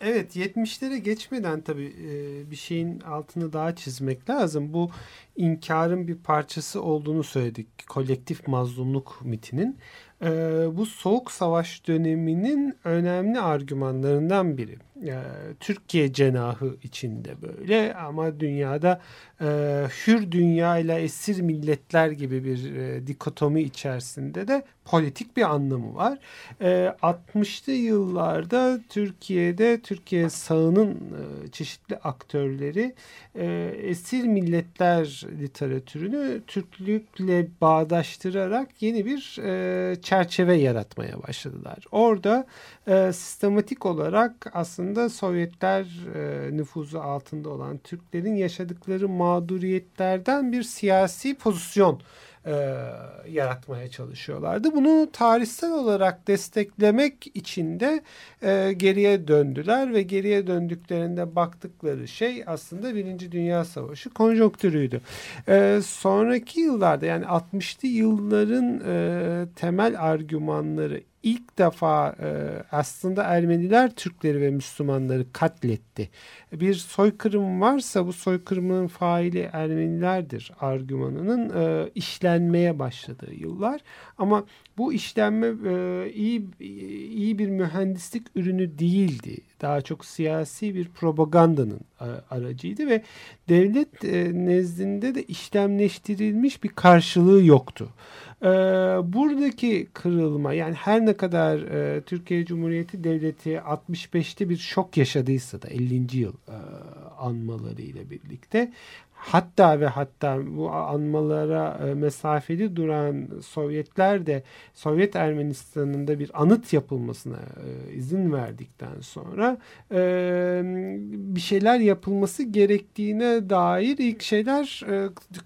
S3: Evet 70'lere geçmeden tabii e, bir şeyin altını daha çizmek lazım. Bu inkarın bir parçası olduğunu söyledik. Kolektif mazlumluk mitinin. E, bu soğuk savaş döneminin önemli argümanlarından biri e, Türkiye cenahı içinde böyle ama dünyada e, hür dünya ile esir milletler gibi bir e, dikotomi içerisinde de politik bir anlamı var. E, 60'lı yıllarda Türkiye'de Türkiye sağının e, çeşitli aktörleri e, esir milletler literatürünü Türklükle bağdaştırarak yeni bir e, çerçeve yaratmaya başladılar. Orada e, sistematik olarak aslında Sovyetler e, nüfuzu altında olan Türklerin yaşadıkları mağduriyetlerden bir siyasi pozisyon e, yaratmaya çalışıyorlardı. Bunu tarihsel olarak desteklemek için de e, geriye döndüler ve geriye döndüklerinde baktıkları şey aslında Birinci Dünya Savaşı konjonktürüydü. E, sonraki yıllarda yani 60'lı yılların e, temel argümanları ilk defa e, aslında Ermeniler Türkleri ve Müslümanları katletti. Bir soykırım varsa bu soykırımın faili Ermenilerdir argümanının e, işlenmeye başladığı yıllar. Ama bu işlenme e, iyi iyi bir mühendislik ürünü değildi. Daha çok siyasi bir propagandanın e, aracıydı ve devlet e, nezdinde de işlemleştirilmiş bir karşılığı yoktu. E, buradaki kırılma yani her ne kadar e, Türkiye Cumhuriyeti Devleti 65'te bir şok yaşadıysa da 50. yıl anmaları ile birlikte hatta ve hatta bu anmalara e, mesafeli duran Sovyetler de Sovyet Ermenistan'ında bir anıt yapılmasına e, izin verdikten sonra e, bir şeyler yapılması gerektiğine dair ilk şeyler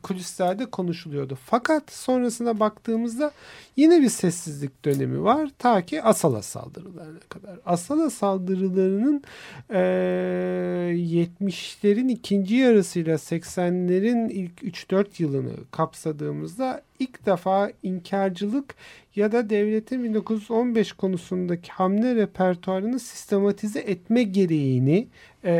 S3: kulislerde konuşuluyordu. Fakat sonrasına baktığımızda yine bir sessizlik dönemi var ta ki Asala saldırılarına kadar. Asala saldırılarının 70'lerin ikinci yarısıyla 80 80'lerin ilk 3-4 yılını kapsadığımızda ilk defa inkarcılık ya da devletin 1915 konusundaki hamle repertuarını sistematize etme gereğini e,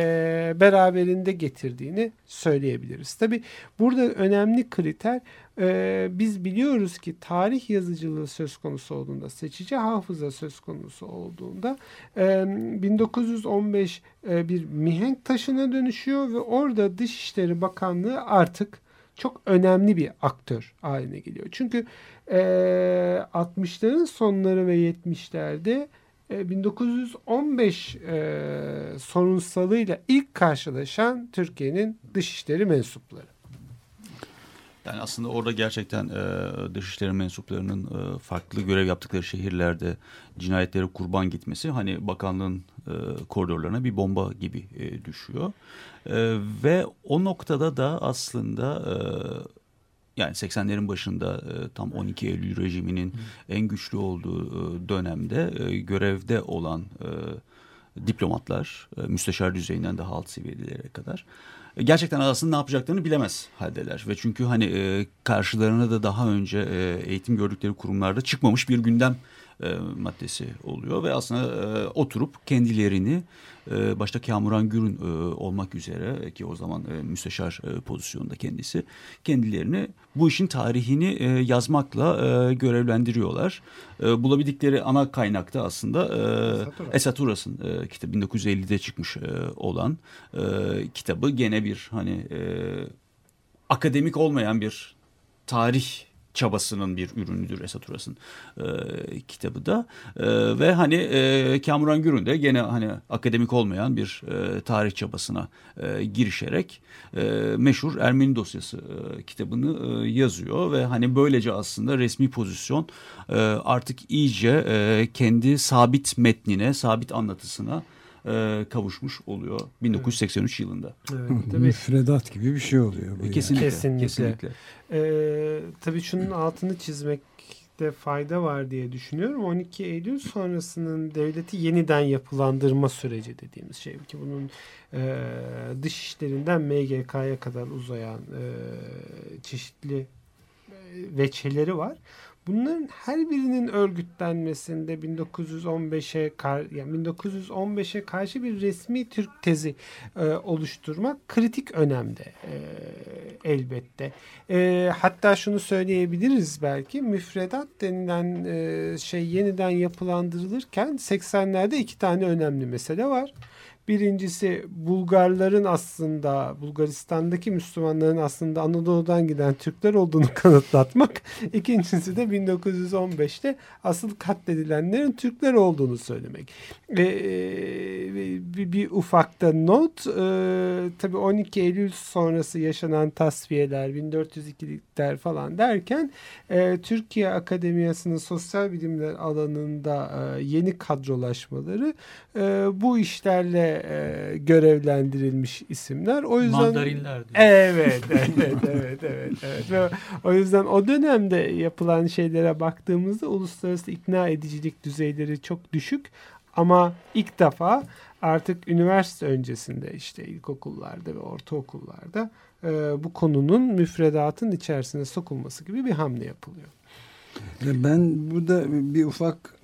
S3: beraberinde getirdiğini söyleyebiliriz. Tabi burada önemli kriter e, biz biliyoruz ki tarih yazıcılığı söz konusu olduğunda seçici hafıza söz konusu olduğunda e, 1915 e, bir mihenk taşına dönüşüyor ve orada Dışişleri Bakanlığı artık çok önemli bir aktör haline geliyor. Çünkü e, 60'ların sonları ve 70'lerde 1915 e, sorunsalıyla ilk karşılaşan Türkiye'nin dışişleri mensupları.
S4: Yani aslında orada gerçekten e, dışişleri mensuplarının e, farklı görev yaptıkları şehirlerde cinayetlere kurban gitmesi hani bakanlığın e, koridorlarına bir bomba gibi e, düşüyor. E, ve o noktada da aslında e, yani 80'lerin başında e, tam 12 Eylül rejiminin en güçlü olduğu e, dönemde e, görevde olan diplomatlar müsteşar düzeyinden daha alt seviyelere kadar gerçekten aslında ne yapacaklarını bilemez haldeler ve çünkü hani e, karşılarına da daha önce e, eğitim gördükleri kurumlarda çıkmamış bir gündem e, maddesi oluyor ve aslında e, oturup kendilerini e, başta Kamuran Gürün e, olmak üzere ki o zaman e, müsteşar e, pozisyonda kendisi kendilerini bu işin tarihini e, yazmakla e, görevlendiriyorlar. E, bulabildikleri ana kaynakta aslında e, Esat Uras'ın e, kitabı. 1950'de çıkmış e, olan e, kitabı. Gene bir hani e, akademik olmayan bir tarih çabasının bir ürünüdür Esat Uras'ın e, kitabı da. E, ve hani e, Kamuran Gürün de gene hani akademik olmayan bir e, tarih çabasına e, girişerek e, meşhur Ermeni dosyası e, kitabını e, yazıyor ve hani böylece aslında resmi pozisyon e, artık iyice e, kendi sabit metnine, sabit anlatısına e, kavuşmuş oluyor 1983 yılında.
S1: Evet, tabii. Müfredat gibi bir şey oluyor.
S4: Bu kesinlikle.
S3: Yani. Kesinlikle. kesinlikle. Ee, tabii şunun altını çizmekte fayda var diye düşünüyorum. 12 Eylül sonrasının devleti yeniden yapılandırma süreci dediğimiz şey ki bunun e, dış işlerinden MGK'ya kadar uzayan e, çeşitli e, veçeleri var. Bunların her birinin örgütlenmesinde 1915'e yani 1915'e karşı bir resmi Türk tezi e, oluşturmak kritik önemde e, elbette. E, hatta şunu söyleyebiliriz belki müfredat denilen e, şey yeniden yapılandırılırken 80'lerde iki tane önemli mesele var. Birincisi Bulgarların aslında Bulgaristan'daki Müslümanların aslında Anadolu'dan giden Türkler olduğunu kanıtlatmak. İkincisi de 1915'te asıl katledilenlerin Türkler olduğunu söylemek. E, bir, bir ufakta not e, tabii 12 Eylül sonrası yaşanan tasfiyeler 1402'likler falan derken e, Türkiye Akademiyası'nın sosyal bilimler alanında e, yeni kadrolaşmaları e, bu işlerle e, görevlendirilmiş isimler. O yüzden
S2: Mandarinler diyor.
S3: Evet, evet, evet, evet, evet. Ve o yüzden o dönemde yapılan şeylere baktığımızda uluslararası ikna edicilik düzeyleri çok düşük ama ilk defa artık üniversite öncesinde işte ilkokullarda ve ortaokullarda e, bu konunun müfredatın içerisine sokulması gibi bir hamle yapılıyor.
S1: Ben burada bir ufak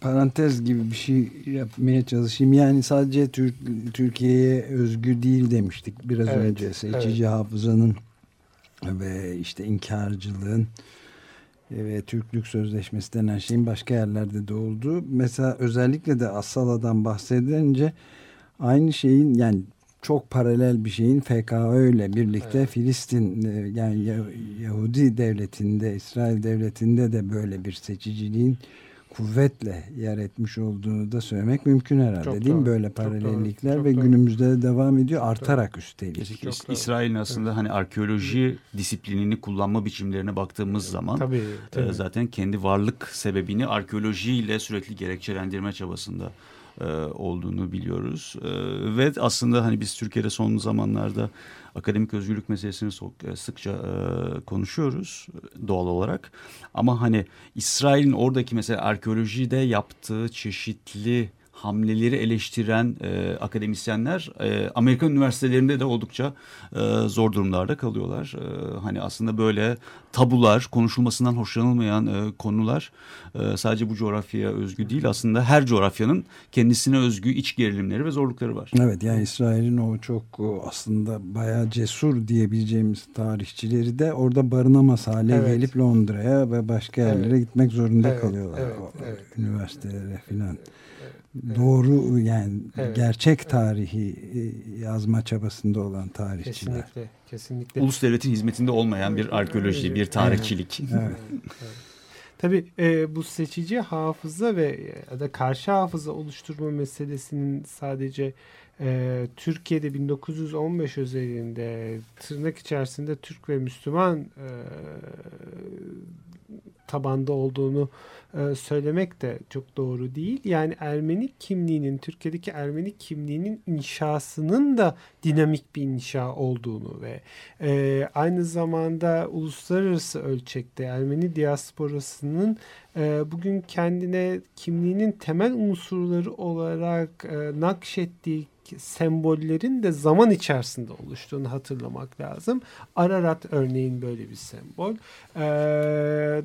S1: parantez gibi bir şey yapmaya çalışayım. Yani sadece Türk, Türkiye'ye özgü değil demiştik biraz evet, önce. Seçici evet. hafızanın ve işte inkarcılığın ve Türklük Sözleşmesi denen şeyin başka yerlerde de olduğu. Mesela özellikle de Asala'dan bahsedilince aynı şeyin yani çok paralel bir şeyin FKÖ ile birlikte evet. Filistin e, yani Yahudi devletinde, İsrail devletinde de böyle bir seçiciliğin kuvvetle yer etmiş olduğunu da söylemek mümkün herhalde çok değil mi? Böyle paralellikler çok ve doğru. günümüzde de devam ediyor artarak doğru. üstelik.
S4: İsrail'in aslında evet. hani arkeoloji disiplinini kullanma biçimlerine baktığımız zaman tabii, tabii. E, zaten kendi varlık sebebini arkeolojiyle sürekli gerekçelendirme çabasında olduğunu biliyoruz. E, ve aslında hani biz Türkiye'de son zamanlarda akademik özgürlük meselesini e, sıkça e, konuşuyoruz doğal olarak. Ama hani İsrail'in oradaki mesela arkeolojide yaptığı çeşitli hamleleri eleştiren e, akademisyenler e, Amerikan üniversitelerinde de oldukça e, zor durumlarda kalıyorlar. E, hani aslında böyle tabular, konuşulmasından hoşlanılmayan e, konular e, sadece bu coğrafyaya özgü değil aslında her coğrafyanın kendisine özgü iç gerilimleri ve zorlukları var.
S1: Evet yani İsrail'in o çok aslında bayağı cesur diyebileceğimiz tarihçileri de orada barınamaz hale evet. gelip Londra'ya ve başka yerlere evet. gitmek zorunda evet, kalıyorlar. Evet, evet. Üniversitelere filan.
S5: Doğru yani evet. gerçek tarihi e, yazma çabasında olan tarihçiler.
S3: Kesinlikle, kesinlikle.
S4: Ulus devletin hizmetinde olmayan bir arkeoloji, bir tarihçilik. Evet. evet.
S3: Tabii e, bu seçici hafıza ve ya da karşı hafıza oluşturma meselesinin sadece e, Türkiye'de 1915 özelinde tırnak içerisinde Türk ve Müslüman e, tabanda olduğunu e, söylemek de çok doğru değil. Yani Ermeni kimliğinin, Türkiye'deki Ermeni kimliğinin inşasının da dinamik bir inşa olduğunu ve e, aynı zamanda uluslararası ölçekte Ermeni diasporasının e, bugün kendine kimliğinin temel unsurları olarak nakşettiği sembollerin de zaman içerisinde oluştuğunu hatırlamak lazım. Ararat örneğin böyle bir sembol. E,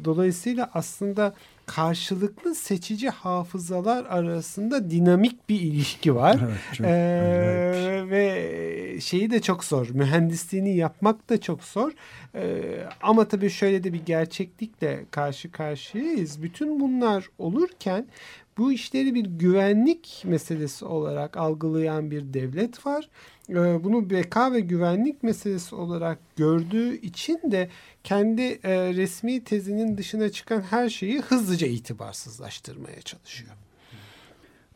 S3: dolayısıyla aslında karşılıklı seçici hafızalar arasında dinamik bir ilişki var. Evet, çok ee, ve şeyi de çok zor. Mühendisliğini yapmak da çok zor. Ee, ama tabii şöyle de bir gerçeklikle karşı karşıyayız. Bütün bunlar olurken bu işleri bir güvenlik meselesi olarak algılayan bir devlet var. Ee, bunu beka ve güvenlik meselesi olarak gördüğü için de kendi e, resmi tezinin dışına çıkan her şeyi hızlıca itibarsızlaştırmaya çalışıyor.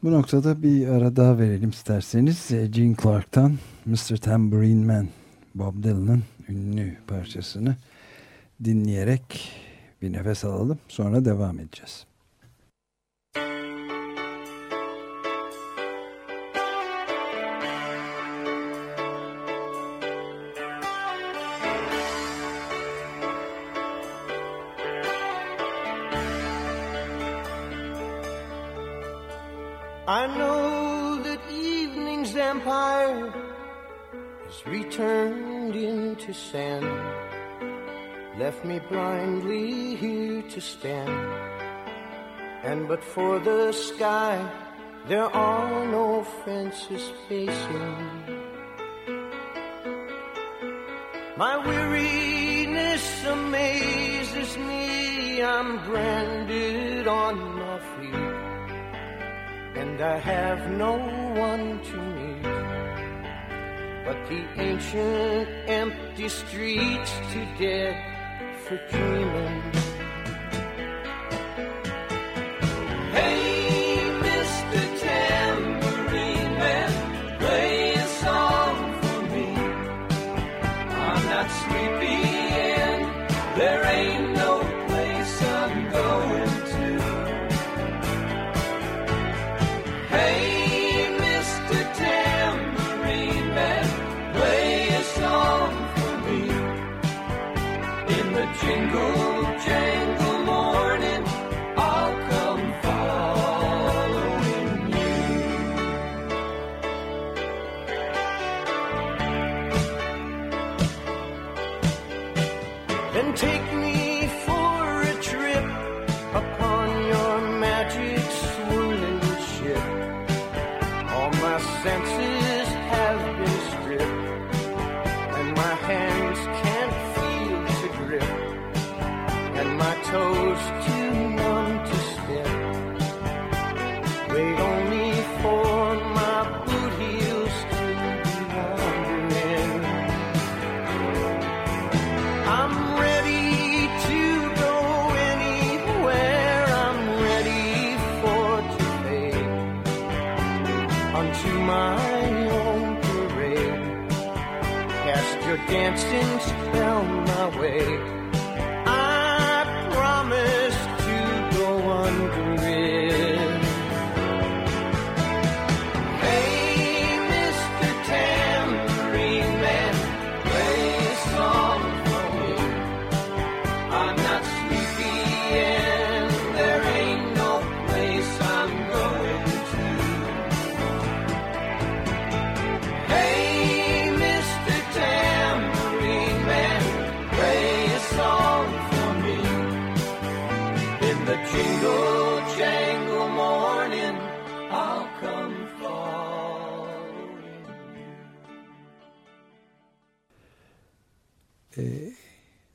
S5: Bu noktada bir ara daha verelim isterseniz. E, Gene Clark'tan Mr. Tambourine Man, Bob Dylan'ın ünlü parçasını dinleyerek bir nefes alalım. Sonra devam edeceğiz.
S6: Has returned into sand, left me blindly here to stand. And but for the sky, there are no fences facing. My weariness amazes me, I'm branded on my feet and I have no one to meet but the ancient empty streets too dead for dreaming. Hey, Mr. Tambourine Man, play a song for me.
S5: I'm not sleepy there ain't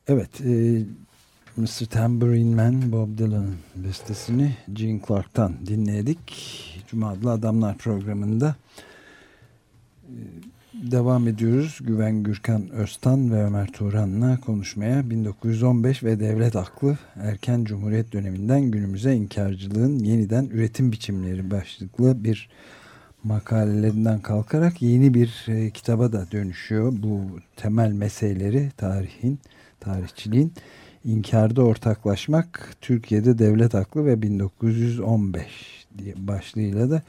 S5: Evet, e,
S1: Mr. Tambourine Man Bob Dylan'ın bestesini Gene Clark'tan dinledik. Cuma adlı Adamlar programında Ee, devam ediyoruz. Güven Gürkan Öztan ve Ömer Turan'la konuşmaya 1915 ve devlet aklı erken cumhuriyet döneminden günümüze inkarcılığın yeniden üretim biçimleri başlıklı bir makalelerinden kalkarak yeni bir e, kitaba da dönüşüyor. Bu temel meseleleri tarihin, tarihçiliğin inkarda ortaklaşmak Türkiye'de devlet aklı ve 1915 diye başlığıyla da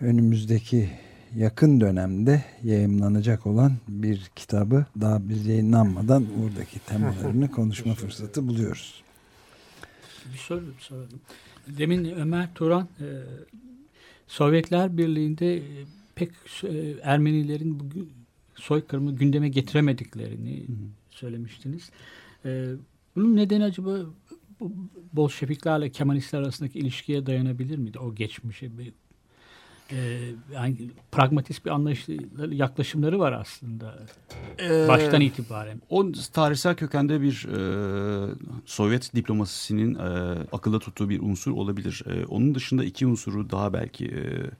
S1: önümüzdeki yakın dönemde yayımlanacak olan bir kitabı daha biz yayınlanmadan buradaki temalarını konuşma fırsatı buluyoruz.
S2: Bir soru soralım. Demin Ömer Turan e, Sovyetler Birliği'nde e, pek e, Ermenilerin bu gü- soykırımı gündeme getiremediklerini söylemiştiniz. E, bunun nedeni acaba Bolşeviklerle Kemalistler arasındaki ilişkiye dayanabilir miydi? O geçmişe bir e, yani pragmatist bir anlayışlı yaklaşımları var aslında
S4: Ee,
S2: baştan itibaren.
S4: O tarihsel kökende bir e, Sovyet diplomasisinin e, akılda tuttuğu bir unsur olabilir. E, onun dışında iki unsuru daha belki e,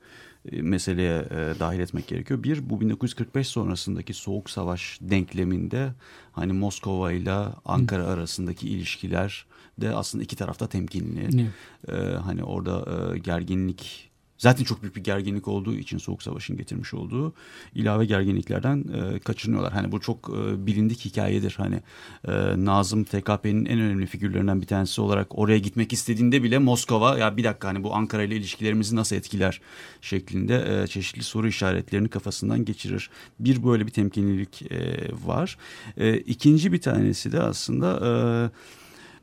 S4: e, meseleye e, dahil etmek gerekiyor. Bir bu 1945 sonrasındaki Soğuk Savaş denkleminde hani Moskova ile Ankara arasındaki ilişkiler de aslında iki tarafta temkinli. Ee, hani orada e, gerginlik zaten çok büyük bir gerginlik olduğu için Soğuk Savaş'ın getirmiş olduğu ilave gerginliklerden e, kaçınıyorlar. Hani bu çok e, bilindik hikayedir. Hani e, Nazım TKP'nin en önemli figürlerinden bir tanesi olarak oraya gitmek istediğinde bile Moskova ya bir dakika hani bu Ankara ile ilişkilerimizi nasıl etkiler şeklinde e, çeşitli soru işaretlerini kafasından geçirir. Bir böyle bir temkinlilik e, var. E, ikinci bir tanesi de aslında e,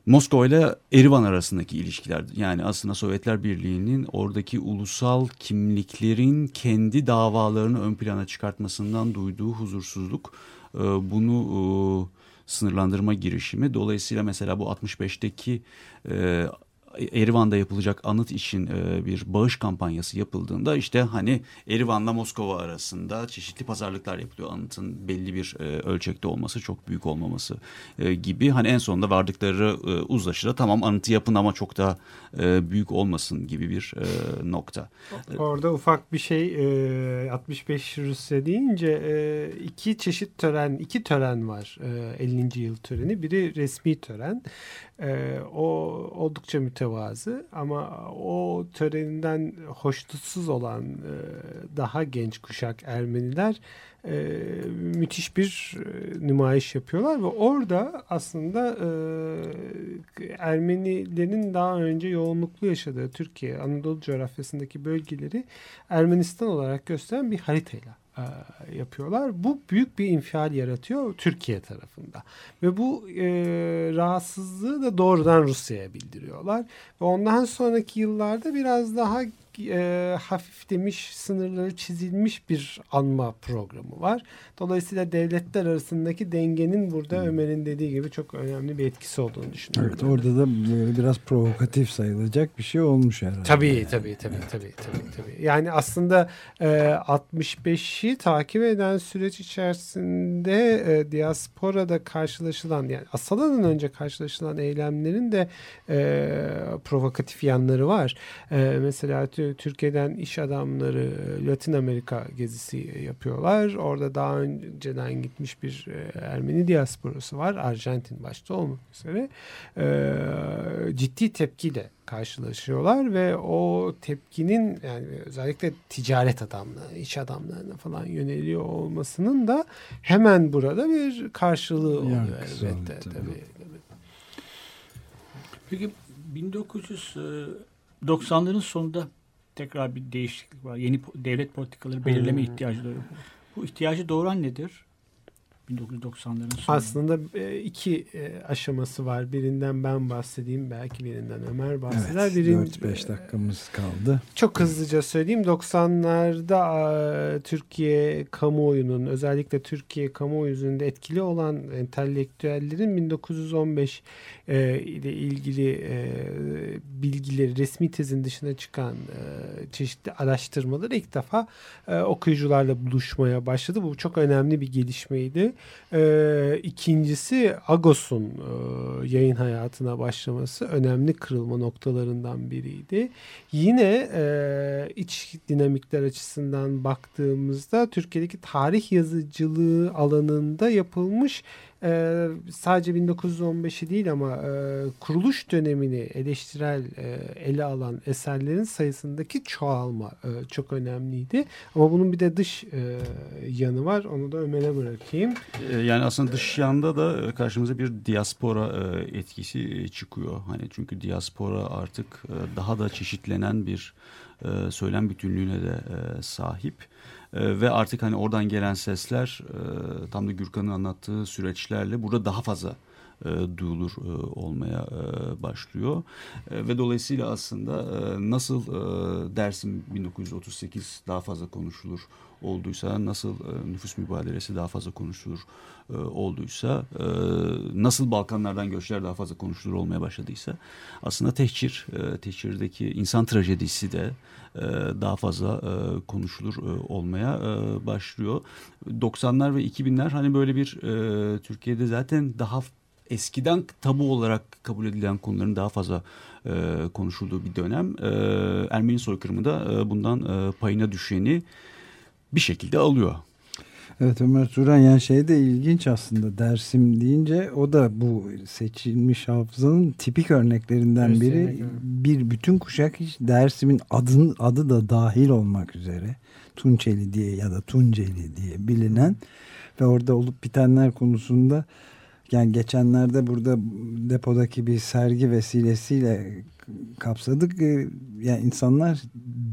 S4: Moskova ile Erivan arasındaki ilişkiler yani aslında Sovyetler Birliği'nin oradaki ulusal kimliklerin kendi davalarını ön plana çıkartmasından duyduğu huzursuzluk e, bunu e, sınırlandırma girişimi. Dolayısıyla mesela bu 65'teki e, Erivan'da yapılacak anıt için e, bir bağış kampanyası yapıldığında işte hani Erivan'la Moskova arasında çeşitli pazarlıklar yapılıyor. Anıtın belli bir e, ölçekte olması, çok büyük olmaması e, gibi. Hani en sonunda vardıkları e, uzlaşıda tamam anıtı yapın ama çok da büyük olmasın gibi bir nokta.
S3: Orada ufak bir şey e, 65 Rusya deyince iki çeşit tören, iki tören var e, 50. yıl töreni. Biri resmi tören. O oldukça mütevazı ama o töreninden hoşnutsuz olan e, daha genç kuşak Ermeniler e, müthiş bir e, nümayiş yapıyorlar ve orada aslında Ermenilerin daha önce yoğunluklu yaşadığı Türkiye, Anadolu coğrafyasındaki bölgeleri Ermenistan olarak gösteren bir haritayla e, yapıyorlar. Bu büyük bir infial yaratıyor Türkiye tarafında. Ve bu e, rahatsızlığı da doğrudan Rusya'ya bildiriyorlar. Ve ondan sonraki yıllarda biraz daha e, hafiflemiş, sınırları çizilmiş bir anma programı var. Dolayısıyla devletler arasındaki dengenin burada Ömer'in dediği gibi çok önemli bir etkisi olduğunu düşünüyorum.
S1: Evet orada da böyle biraz provokatif sayılacak bir şey olmuş herhalde.
S3: Tabii tabii tabii tabii tabii tabii. Yani aslında e, 65'i takip eden süreç içerisinde e, diasporada karşılaşılan yani Asala'dan önce karşılaşılan eylemlerin de e, provokatif yanları var. E, mesela Tü- Türkiye'den iş adamları e, Latin Amerika gezisi yapıyorlar. Orada daha önceden gitmiş bir e, Ermeni diasporası var. Arjantin başta olmak üzere. E, ciddi tepkiyle karşılaşıyorlar ve o tepkinin yani özellikle ticaret adamlığı, iş adamlarına falan yöneliyor olmasının da hemen burada bir karşılığı oluyor
S1: Yankısı
S3: elbette.
S1: tabii.
S3: Tabii.
S2: Peki 1990'ların sonunda tekrar bir değişiklik var. Yeni devlet politikaları belirleme
S3: Hmm.
S2: ihtiyacı doğuyor. Bu ihtiyacı doğuran nedir? 1990'ların sonunda.
S3: Aslında e, iki e, aşaması var. Birinden ben bahsedeyim. Belki birinden Ömer bahseder.
S1: Evet,
S3: Birin-
S1: 4-5 dakikamız kaldı.
S3: Çok hızlıca söyleyeyim. 90'larda e, Türkiye kamuoyunun özellikle Türkiye kamuoyu üzerinde etkili olan entelektüellerin 1915 e, ile ilgili e, bilgileri resmi tezin dışına çıkan e, çeşitli araştırmaları ilk defa e, okuyucularla buluşmaya başladı. Bu çok önemli bir gelişmeydi. E, ikincisi Agos'un e, yayın hayatına başlaması önemli kırılma noktalarından biriydi. Yine e, iç dinamikler açısından baktığımızda Türkiye'deki tarih yazıcılığı alanında yapılmış e, sadece 1915'i değil ama e, kuruluş dönemini eleştirel e, ele alan eserlerin sayısındaki çoğalma e, çok önemliydi. Ama bunun bir de dış e, yanı var. Onu da Ömer'e bırakayım.
S4: E, yani aslında dış yanda da e, karşımıza bir diaspora e, etkisi çıkıyor. Hani çünkü diaspora artık daha da çeşitlenen bir söylem bütünlüğüne de sahip. E, ve artık hani oradan gelen sesler e, tam da Gürkan'ın anlattığı süreçlerle burada daha fazla e, duyulur e, olmaya e, başlıyor. E, ve dolayısıyla aslında e, nasıl e, Dersim 1938 daha fazla konuşulur olduysa, nasıl e, nüfus mübadelesi daha fazla konuşulur e, olduysa, e, nasıl Balkanlardan göçler daha fazla konuşulur olmaya başladıysa aslında tehcir, e, tehcirdeki insan trajedisi de e, daha fazla e, konuşulur e, olmaya e, başlıyor. 90'lar ve 2000'ler hani böyle bir e, Türkiye'de zaten daha eskiden tabu olarak kabul edilen konuların daha fazla e, konuşulduğu bir dönem. E, Ermeni soykırımı da e, bundan e, payına düşeni bir şekilde alıyor.
S1: Evet Ömer Turan yani şey de ilginç aslında Dersim deyince o da bu seçilmiş hafızanın tipik örneklerinden biri. Bir bütün kuşak hiç Dersim'in adın, adı da dahil olmak üzere Tunçeli diye ya da Tunceli diye bilinen ve orada olup bitenler konusunda yani geçenlerde burada depodaki bir sergi vesilesiyle kapsadık. Ee, yani insanlar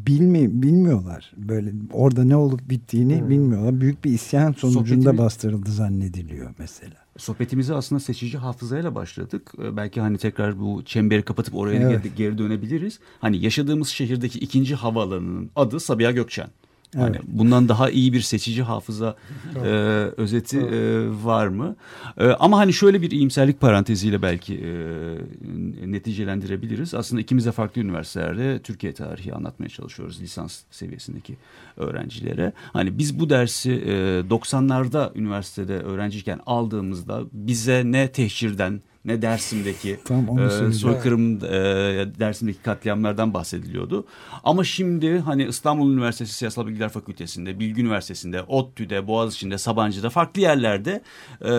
S1: bilmi, bilmiyorlar. Böyle orada ne olup bittiğini hmm. bilmiyorlar. Büyük bir isyan sonucunda Sohbetimiz, bastırıldı zannediliyor mesela.
S4: Sohbetimizi aslında seçici hafızayla başladık. Ee, belki hani tekrar bu çemberi kapatıp oraya evet. geri dönebiliriz. Hani yaşadığımız şehirdeki ikinci havaalanının adı Sabiha Gökçen. Hani evet. Hani bundan daha iyi bir seçici hafıza e, özeti e, var mı? E, ama hani şöyle bir iyimserlik paranteziyle belki e, neticelendirebiliriz. Aslında ikimiz de farklı üniversitelerde Türkiye tarihi anlatmaya çalışıyoruz lisans seviyesindeki öğrencilere. Hani biz bu dersi e, 90'larda üniversitede öğrenciyken aldığımızda bize ne tehcirden ne Dersim'deki e, soykırım e, Dersim'deki katliamlardan bahsediliyordu. Ama şimdi hani İstanbul Üniversitesi Siyasal Bilgiler Fakültesi'nde, Bilgi Üniversitesi'nde, ODTÜ'de, Boğaziçi'nde, Sabancı'da farklı yerlerde e,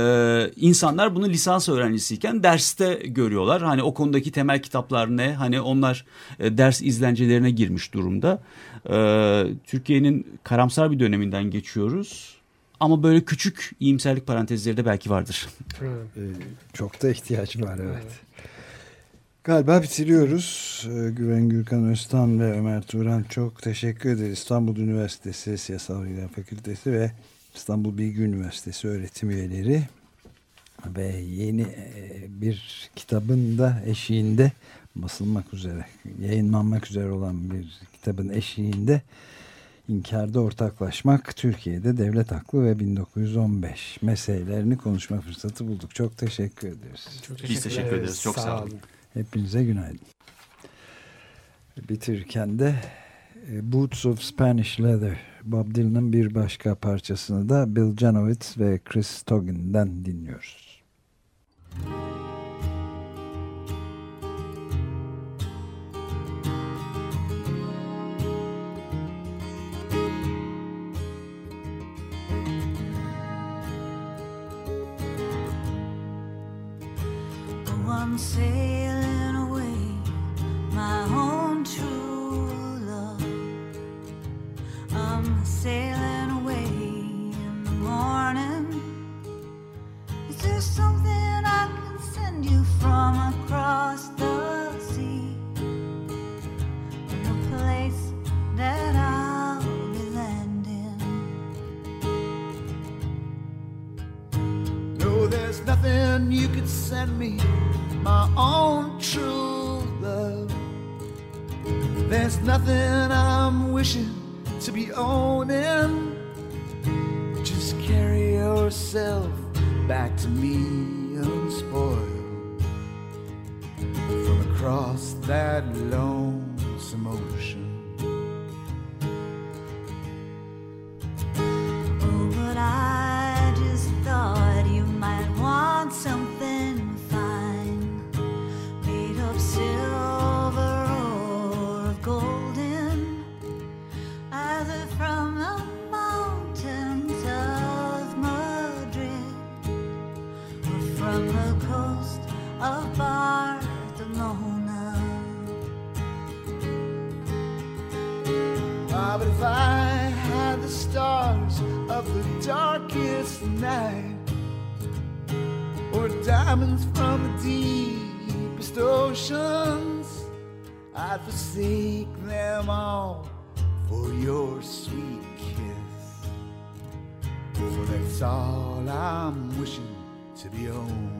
S4: insanlar bunu lisans öğrencisiyken derste görüyorlar. Hani o konudaki temel kitaplar ne? Hani onlar e, ders izlencelerine girmiş durumda. E, Türkiye'nin karamsar bir döneminden geçiyoruz ama böyle küçük iyimserlik parantezleri de belki vardır.
S1: Ee, çok da ihtiyaç var evet. Galiba bitiriyoruz. Ee, Güven Gürkan Öztan ve Ömer Turan çok teşekkür ederiz. İstanbul Üniversitesi Siyasal Bilgiler Fakültesi ve İstanbul Bilgi Üniversitesi öğretim üyeleri ve yeni e, bir kitabın da eşiğinde basılmak üzere, yayınlanmak üzere olan bir kitabın eşiğinde İnkarda ortaklaşmak Türkiye'de devlet haklı ve 1915 meselelerini konuşma fırsatı bulduk. Çok teşekkür ederiz.
S4: Çok teşekkür Biz teşekkür ederiz. Çok sağ olun.
S1: Hepinize günaydın. Bitirirken de e, Boots of Spanish Leather Bob Dylan'ın bir başka parçasını da Bill Janowitz ve Chris Toggen'den dinliyoruz. Müzik
S7: some say seek them all for your sweet kiss. For that's all I'm wishing to be
S5: home.